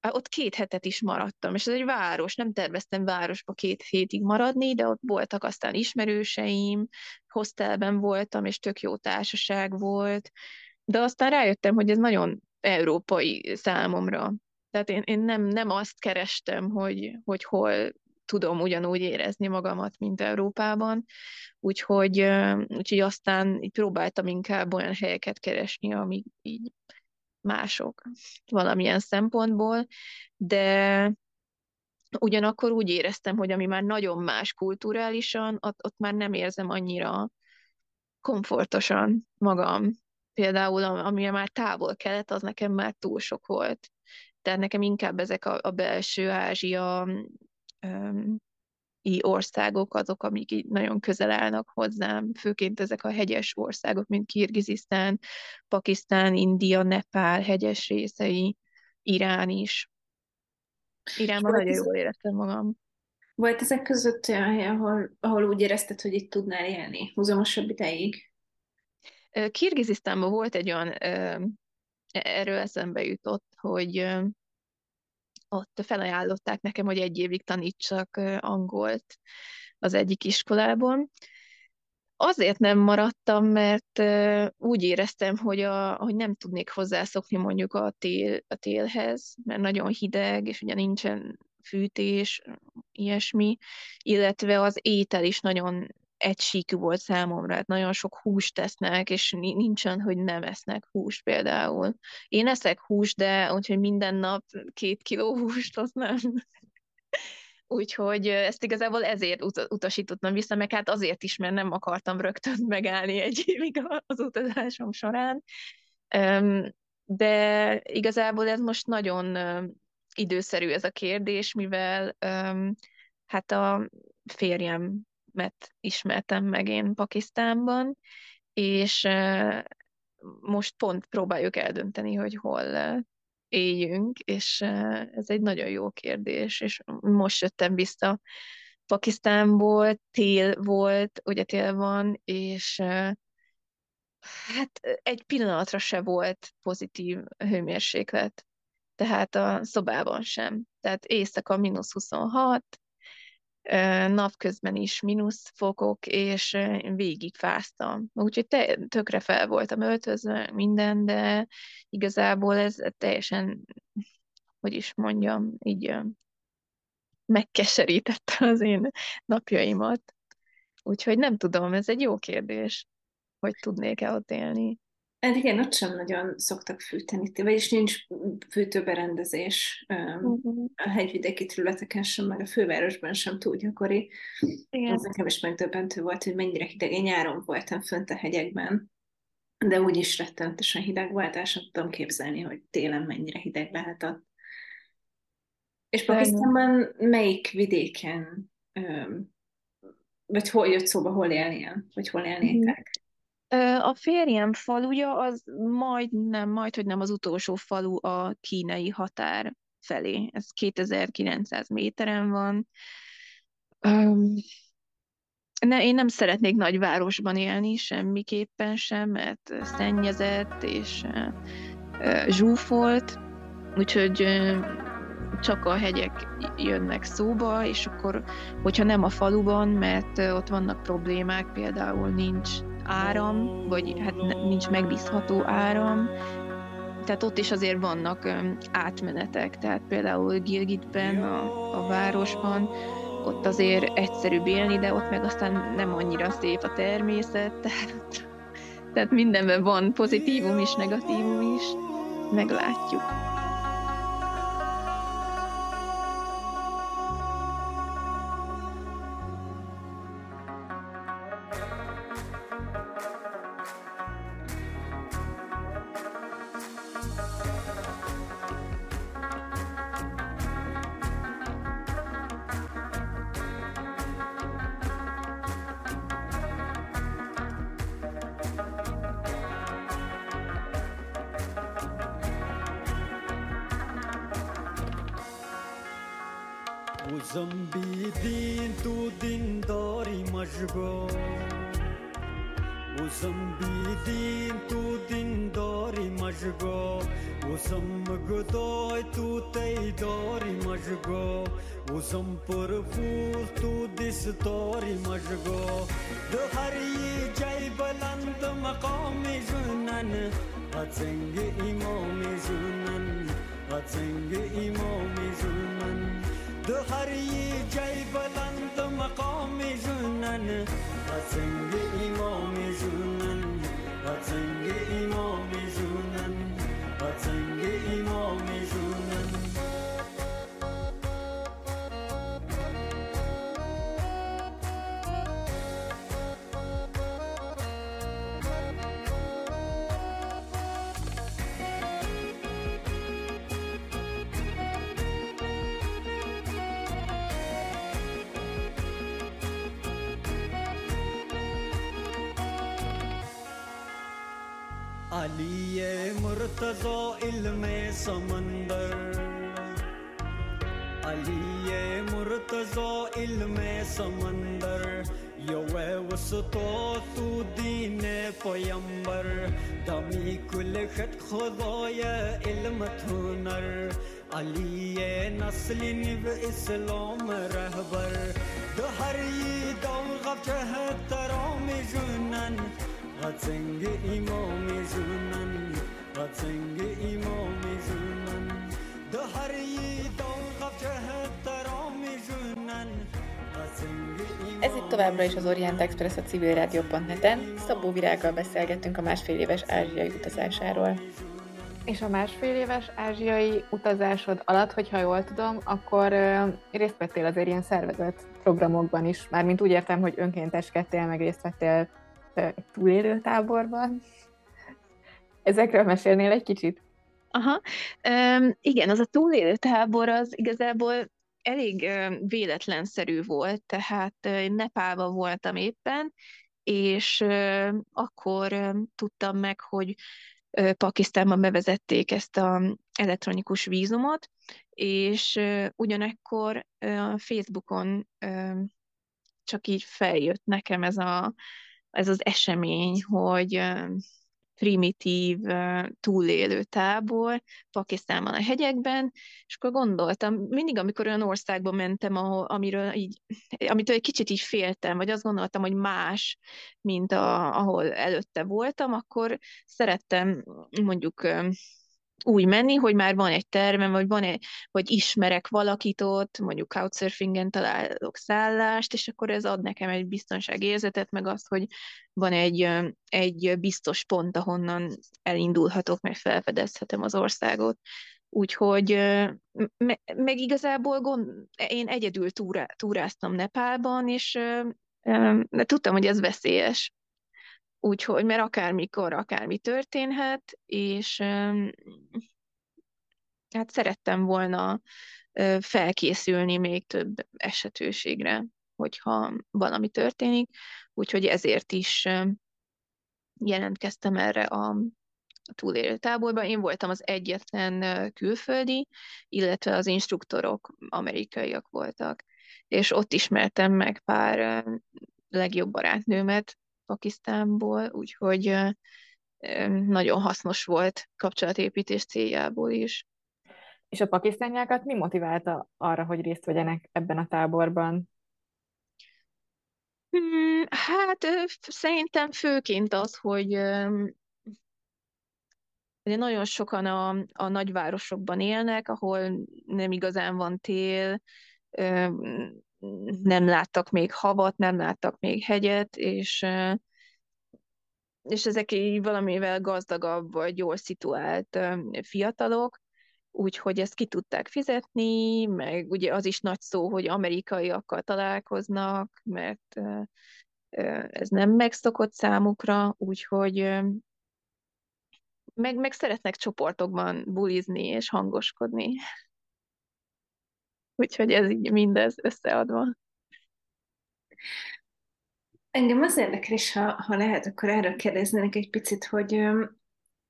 ott két hetet is maradtam, és ez egy város, nem terveztem városba két hétig maradni, de ott voltak aztán ismerőseim, hostelben voltam, és tök jó társaság volt, de aztán rájöttem, hogy ez nagyon európai számomra. Tehát én, én nem, nem azt kerestem, hogy, hogy hol tudom ugyanúgy érezni magamat, mint Európában, úgyhogy, úgyhogy aztán így próbáltam inkább olyan helyeket keresni, amik így mások valamilyen szempontból, de ugyanakkor úgy éreztem, hogy ami már nagyon más kulturálisan, ott, ott már nem érzem annyira komfortosan magam. Például, ami már távol kelet, az nekem már túl sok volt. Tehát nekem inkább ezek a, a belső Ázsia um, országok azok, amik így nagyon közel állnak hozzám, főként ezek a hegyes országok, mint Kirgizisztán, Pakisztán, India, Nepál hegyes részei, Irán is. Iránban nagyon jól éreztem magam. Volt ezek között olyan hely, ahol, ahol úgy érezted, hogy itt tudnál élni húzamosabb ideig? Kirgizisztánban volt egy olyan, erről eszembe jutott, hogy ott felajánlották nekem, hogy egy évig tanítsak angolt az egyik iskolában. Azért nem maradtam, mert úgy éreztem, hogy, a, hogy nem tudnék hozzászokni mondjuk a, tél, a télhez, mert nagyon hideg, és ugye nincsen fűtés, ilyesmi, illetve az étel is nagyon egysíkű volt számomra, hát nagyon sok húst tesznek, és nincsen, hogy nem esznek húst például. Én eszek húst, de úgyhogy minden nap két kiló húst, az nem. Úgyhogy ezt igazából ezért ut- utasítottam vissza, meg hát azért is, mert nem akartam rögtön megállni egy évig az utazásom során. De igazából ez most nagyon időszerű ez a kérdés, mivel hát a férjem mert ismertem meg én Pakisztánban, és most pont próbáljuk eldönteni, hogy hol éljünk, és ez egy nagyon jó kérdés, és most jöttem vissza Pakisztánból, tél volt, ugye tél van, és hát egy pillanatra se volt pozitív hőmérséklet, tehát a szobában sem. Tehát éjszaka mínusz 26, napközben is mínusz fokok, és végig fáztam. Úgyhogy te, tökre fel voltam öltözve, minden, de igazából ez teljesen, hogy is mondjam, így megkeserítette az én napjaimat. Úgyhogy nem tudom, ez egy jó kérdés, hogy tudnék-e ott élni. Hát igen, ott sem nagyon szoktak fűteni, vagyis nincs fűtőberendezés uh-huh. a hegyvidéki területeken sem, meg a fővárosban sem túl gyakori. Igen. Ez nekem is megdöbbentő volt, hogy mennyire hideg. Én nyáron voltam fönt a hegyekben, de úgy is rettentesen hideg volt, és sem tudom képzelni, hogy télen mennyire hideg lehetett. És Pakisztánban melyik vidéken, vagy hol jött szóba, hol élnél, vagy hol élnétek? A férjem faluja az majdnem, majd, hogy nem az utolsó falu a kínai határ felé. Ez 2900 méteren van. Um, ne, én nem szeretnék nagy városban élni, semmiképpen sem, mert szennyezett és uh, zsúfolt, úgyhogy uh, csak a hegyek jönnek szóba, és akkor, hogyha nem a faluban, mert uh, ott vannak problémák, például nincs áram, vagy hát nincs megbízható áram, tehát ott is azért vannak átmenetek, tehát például Gilgitben, a, a városban, ott azért egyszerűbb élni, de ott meg aztán nem annyira szép a természet, tehát, tehát mindenben van pozitívum is, negatívum is, meglátjuk. ده هر جای بلند مقام جنن هتنگ امام جنن هتنگ امام جنن هتنگ امام مرتضا علم سمندر علی مرتضا علم سمندر یو وسطا تو دین پیامبر دمی کل خط خدای علم هنر علی نسل و اسلام رهبر ده هر دور غفجه ترام جنن غتنگ امام جنن wat zenge imomi zunan de ez itt továbbra is az Orient Express a civil rádió.net-en. Szabó Virággal beszélgettünk a másfél éves ázsiai utazásáról. És a másfél éves ázsiai utazásod alatt, hogyha jól tudom, akkor részt vettél azért ilyen szervezett programokban is. Mármint úgy értem, hogy önkénteskedtél, meg részt vettél túlélő táborban. Ezekről mesélnél egy kicsit? Aha, um, igen, az a túlélő tábor az igazából elég uh, véletlenszerű volt, tehát uh, Nepálban voltam éppen, és uh, akkor uh, tudtam meg, hogy uh, Pakisztánban bevezették ezt a elektronikus vízumot, és uh, ugyanekkor a Facebookon uh, csak így feljött nekem ez, a, ez az esemény, hogy primitív túlélő tábor Pakisztánban a hegyekben, és akkor gondoltam, mindig, amikor olyan országba mentem, ahol, amiről így, amitől egy kicsit így féltem, vagy azt gondoltam, hogy más, mint a, ahol előtte voltam, akkor szerettem mondjuk úgy menni, hogy már van egy tervem, vagy, van egy, vagy ismerek valakit ott, mondjuk couchsurfingen találok szállást, és akkor ez ad nekem egy biztonságérzetet, meg azt, hogy van egy, egy biztos pont, ahonnan elindulhatok, meg felfedezhetem az országot. Úgyhogy me, meg igazából gond, én egyedül túrá, túráztam Nepálban, és de tudtam, hogy ez veszélyes. Úgyhogy, mert akármikor, akármi történhet, és hát szerettem volna felkészülni még több esetőségre, hogyha valami történik, úgyhogy ezért is jelentkeztem erre a, túlélő táborba. Én voltam az egyetlen külföldi, illetve az instruktorok amerikaiak voltak, és ott ismertem meg pár legjobb barátnőmet, Pakisztánból, úgyhogy nagyon hasznos volt kapcsolatépítés céljából is. És a pakisztániákat mi motiválta arra, hogy részt vegyenek ebben a táborban? Hmm, hát szerintem főként az, hogy nagyon sokan a, a nagyvárosokban élnek, ahol nem igazán van tél, nem láttak még havat, nem láttak még hegyet, és, és ezek így valamivel gazdagabb vagy jól szituált fiatalok, úgyhogy ezt ki tudták fizetni, meg ugye az is nagy szó, hogy amerikaiakkal találkoznak, mert ez nem megszokott számukra, úgyhogy meg, meg szeretnek csoportokban bulizni és hangoskodni. Úgyhogy ez így mindez összeadva. Engem az érdekel, és ha, ha lehet, akkor erről kérdeznének egy picit, hogy um,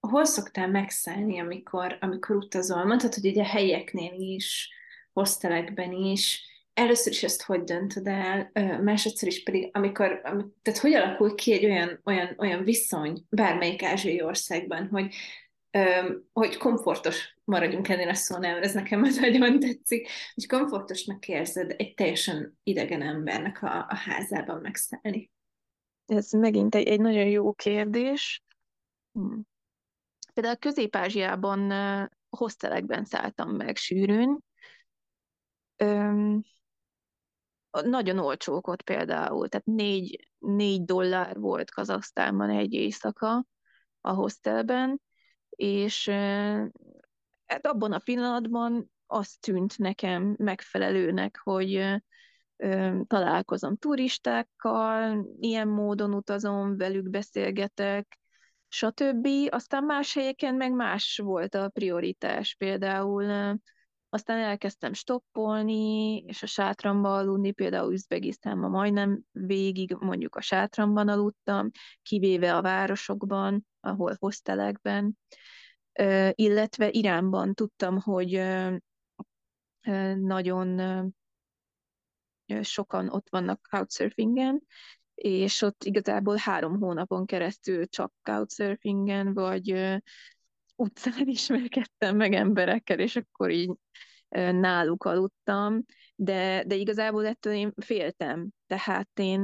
hol szoktál megszállni, amikor, amikor utazol? Mondtad, hogy ugye helyeknél is, hostelekben is, először is ezt hogy döntöd el, másodszor is pedig, amikor, tehát hogy alakul ki egy olyan, olyan, olyan viszony bármelyik ázsiai országban, hogy, hogy komfortos maradjunk ennél a szónál, ez nekem nagyon tetszik, hogy komfortosnak érzed egy teljesen idegen embernek a, a házában megszállni. Ez megint egy, egy nagyon jó kérdés. Hm. Például Közép-Ázsiában hostelekben szálltam meg sűrűn. Öm, nagyon olcsók ott például, tehát négy, négy dollár volt Kazaksztánban egy éjszaka a hostelben, és hát abban a pillanatban azt tűnt nekem megfelelőnek, hogy találkozom turistákkal, ilyen módon utazom, velük beszélgetek, stb. Aztán más helyeken meg más volt a prioritás. Például aztán elkezdtem stoppolni, és a sátramban aludni, például Üzbegisztánban majdnem végig mondjuk a sátramban aludtam, kivéve a városokban, ahol hostelekben, illetve Iránban tudtam, hogy nagyon sokan ott vannak couchsurfingen, és ott igazából három hónapon keresztül csak couchsurfingen, vagy utcán ismerkedtem meg emberekkel, és akkor így náluk aludtam, de, de igazából ettől én féltem. Tehát én,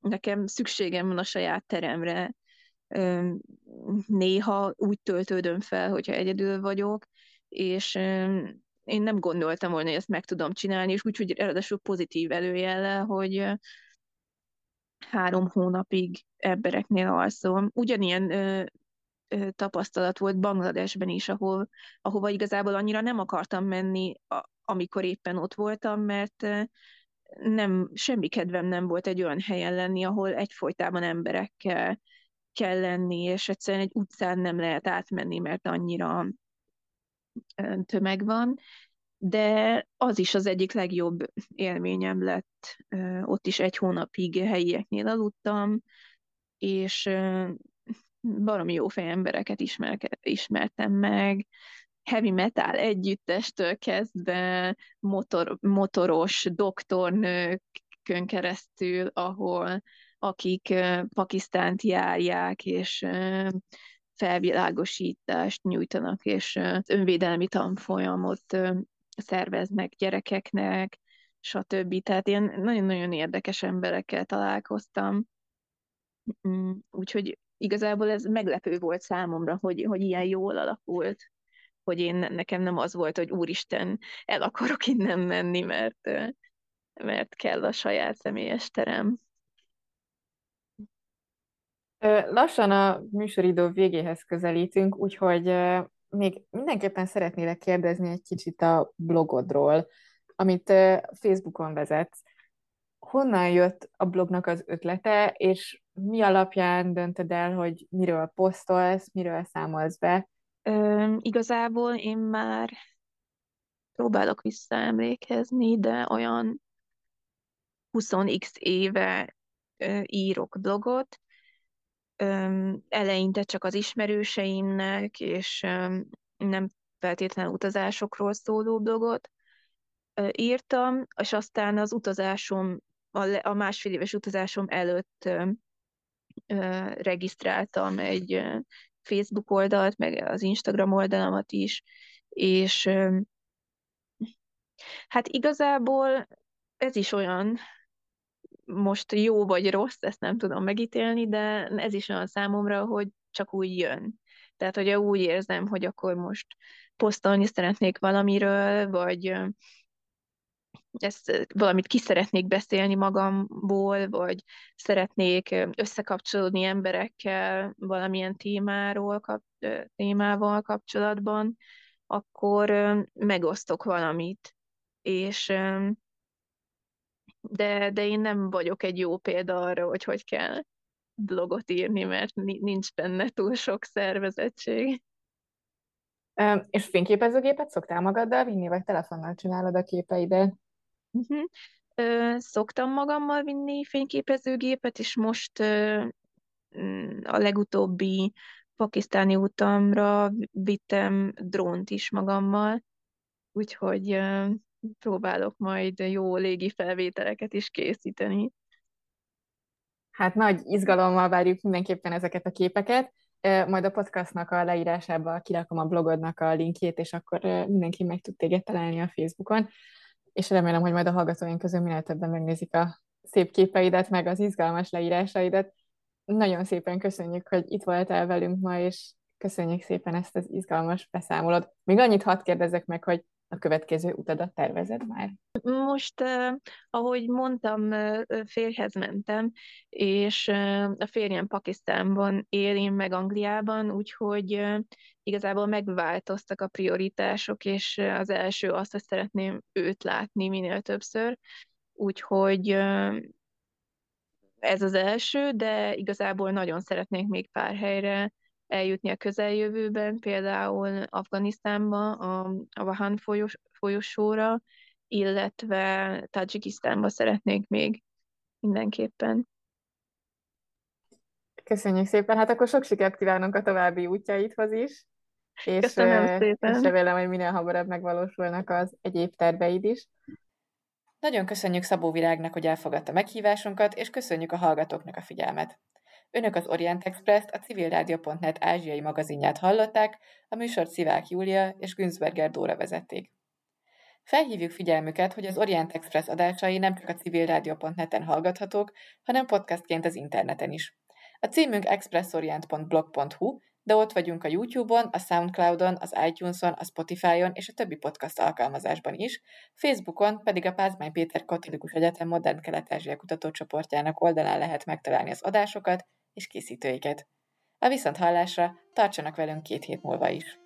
nekem szükségem van a saját teremre. Néha úgy töltődöm fel, hogyha egyedül vagyok, és én nem gondoltam volna, hogy ezt meg tudom csinálni, és úgyhogy ráadásul pozitív előjele, hogy három hónapig embereknél alszom. Ugyanilyen tapasztalat volt Bangladesben is, ahol, ahova igazából annyira nem akartam menni, amikor éppen ott voltam, mert nem, semmi kedvem nem volt egy olyan helyen lenni, ahol egyfolytában emberekkel kell lenni, és egyszerűen egy utcán nem lehet átmenni, mert annyira tömeg van, de az is az egyik legjobb élményem lett. Ott is egy hónapig helyieknél aludtam, és baromi jó embereket ismertem meg, heavy metal együttestől kezdve motor, motoros doktornőkön keresztül, ahol akik Pakisztánt járják, és felvilágosítást nyújtanak, és önvédelmi tanfolyamot szerveznek gyerekeknek, stb. Tehát ilyen nagyon-nagyon érdekes emberekkel találkoztam. Mm, úgyhogy igazából ez meglepő volt számomra, hogy, hogy ilyen jól alakult, hogy én nekem nem az volt, hogy úristen, el akarok innen menni, mert, mert kell a saját személyes terem. Lassan a műsoridő végéhez közelítünk, úgyhogy még mindenképpen szeretnélek kérdezni egy kicsit a blogodról, amit Facebookon vezetsz. Honnan jött a blognak az ötlete, és mi alapján döntöd el, hogy miről posztolsz, miről számolsz be? Ö, igazából én már próbálok visszaemlékezni, de olyan 20x éve ö, írok blogot, eleinte csak az ismerőseimnek, és nem feltétlenül utazásokról szóló blogot írtam, és aztán az utazásom, a másfél éves utazásom előtt regisztráltam egy Facebook oldalt, meg az Instagram oldalamat is, és hát igazából ez is olyan most jó vagy rossz, ezt nem tudom megítélni, de ez is olyan számomra, hogy csak úgy jön. Tehát, hogy úgy érzem, hogy akkor most posztolni szeretnék valamiről, vagy ezt valamit ki szeretnék beszélni magamból, vagy szeretnék összekapcsolódni emberekkel valamilyen témáról, kap, témával kapcsolatban, akkor megosztok valamit. És de, de én nem vagyok egy jó példa arra, hogy hogy kell blogot írni, mert nincs benne túl sok szervezettség. És fényképezőgépet szoktál magaddal vinni, vagy telefonnal csinálod a képeidet? Uh-huh. Szoktam magammal vinni fényképezőgépet, és most mm, a legutóbbi pakisztáni utamra vittem drónt is magammal, úgyhogy próbálok majd jó légi felvételeket is készíteni. Hát nagy izgalommal várjuk mindenképpen ezeket a képeket. Majd a podcastnak a leírásába kirakom a blogodnak a linkjét, és akkor mindenki meg tud téged találni a Facebookon. És remélem, hogy majd a hallgatóink közül minél többen megnézik a szép képeidet, meg az izgalmas leírásaidat. Nagyon szépen köszönjük, hogy itt voltál velünk ma, és köszönjük szépen ezt az izgalmas beszámolót. Még annyit hadd kérdezek meg, hogy a következő utadat tervezed már? Most, eh, ahogy mondtam, férjhez mentem, és a férjem Pakisztánban él, én meg Angliában, úgyhogy igazából megváltoztak a prioritások, és az első azt, hogy szeretném őt látni minél többször, úgyhogy ez az első, de igazából nagyon szeretnék még pár helyre eljutni a közeljövőben, például Afganisztánba, a, a Vahan folyos, folyosóra, illetve Tajikisztánba szeretnék még mindenképpen. Köszönjük szépen, hát akkor sok sikert kívánunk a további útjaidhoz is. És, Köszönöm szépen. És remélem, hogy minél hamarabb megvalósulnak az egyéb terveid is. Nagyon köszönjük Szabó Virágnak, hogy elfogadta meghívásunkat, és köszönjük a hallgatóknak a figyelmet. Önök az Orient Express-t, a civilrádió.net ázsiai magazinját hallották, a műsort Szivák Júlia és Günzberger Dóra vezették. Felhívjuk figyelmüket, hogy az Orient Express adásai nem csak a civilrádió.net-en hallgathatók, hanem podcastként az interneten is. A címünk expressorient.blog.hu, de ott vagyunk a YouTube-on, a Soundcloud-on, az iTunes-on, a Spotify-on és a többi podcast alkalmazásban is, Facebookon pedig a Pázmány Péter Katolikus Egyetem Modern Kelet-Ázsia kutatócsoportjának oldalán lehet megtalálni az adásokat, és készítőiket. A viszont hallásra tartsanak velünk két hét múlva is!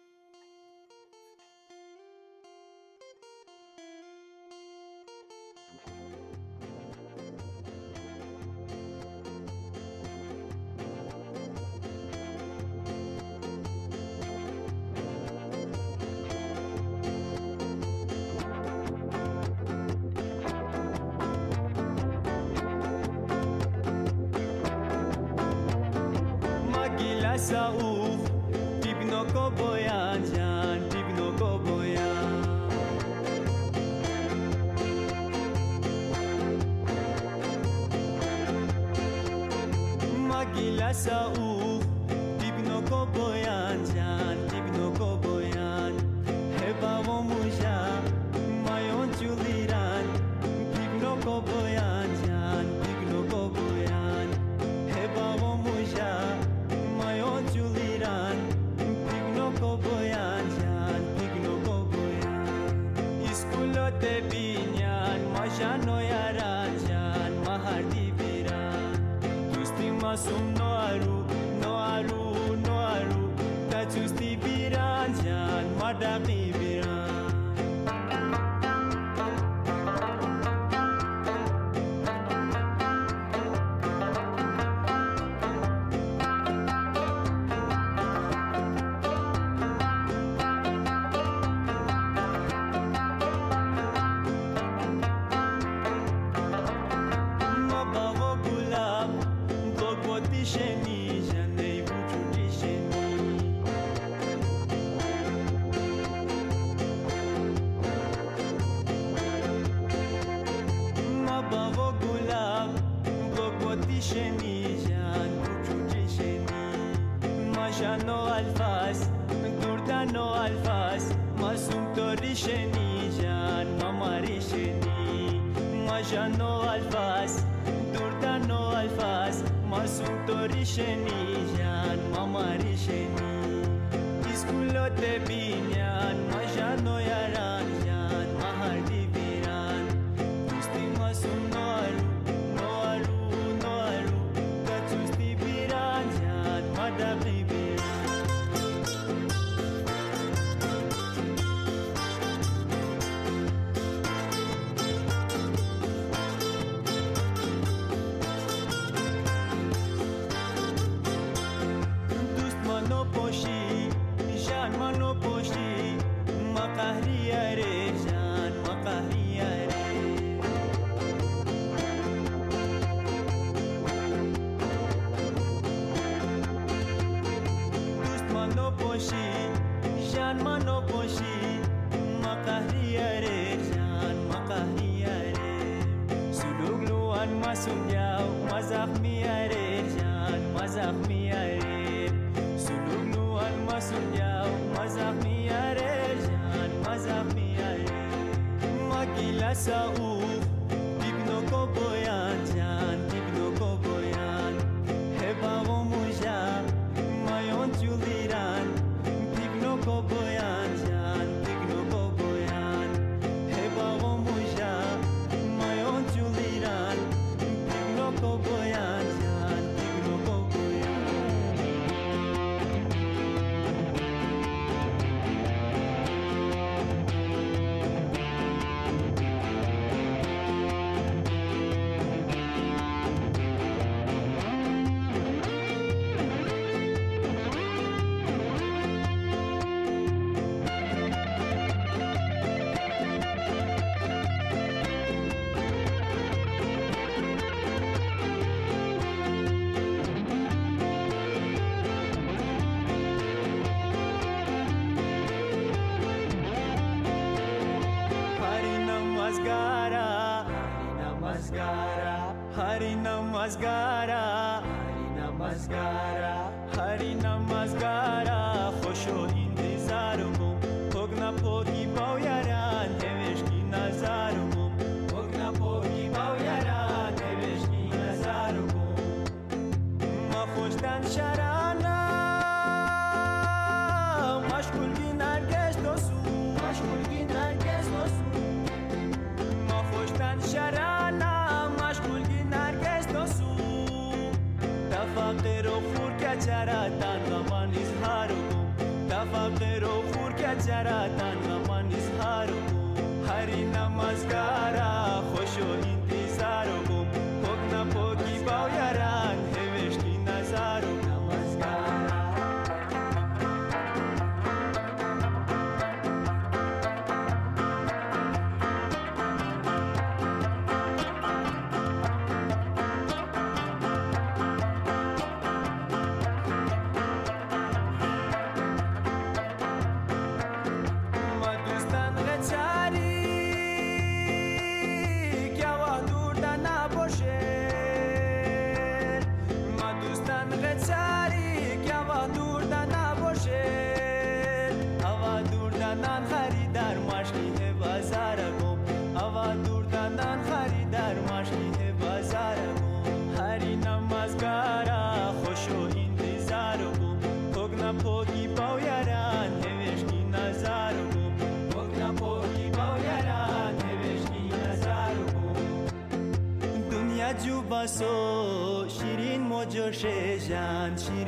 ناسو شیرین مجوشه جان چی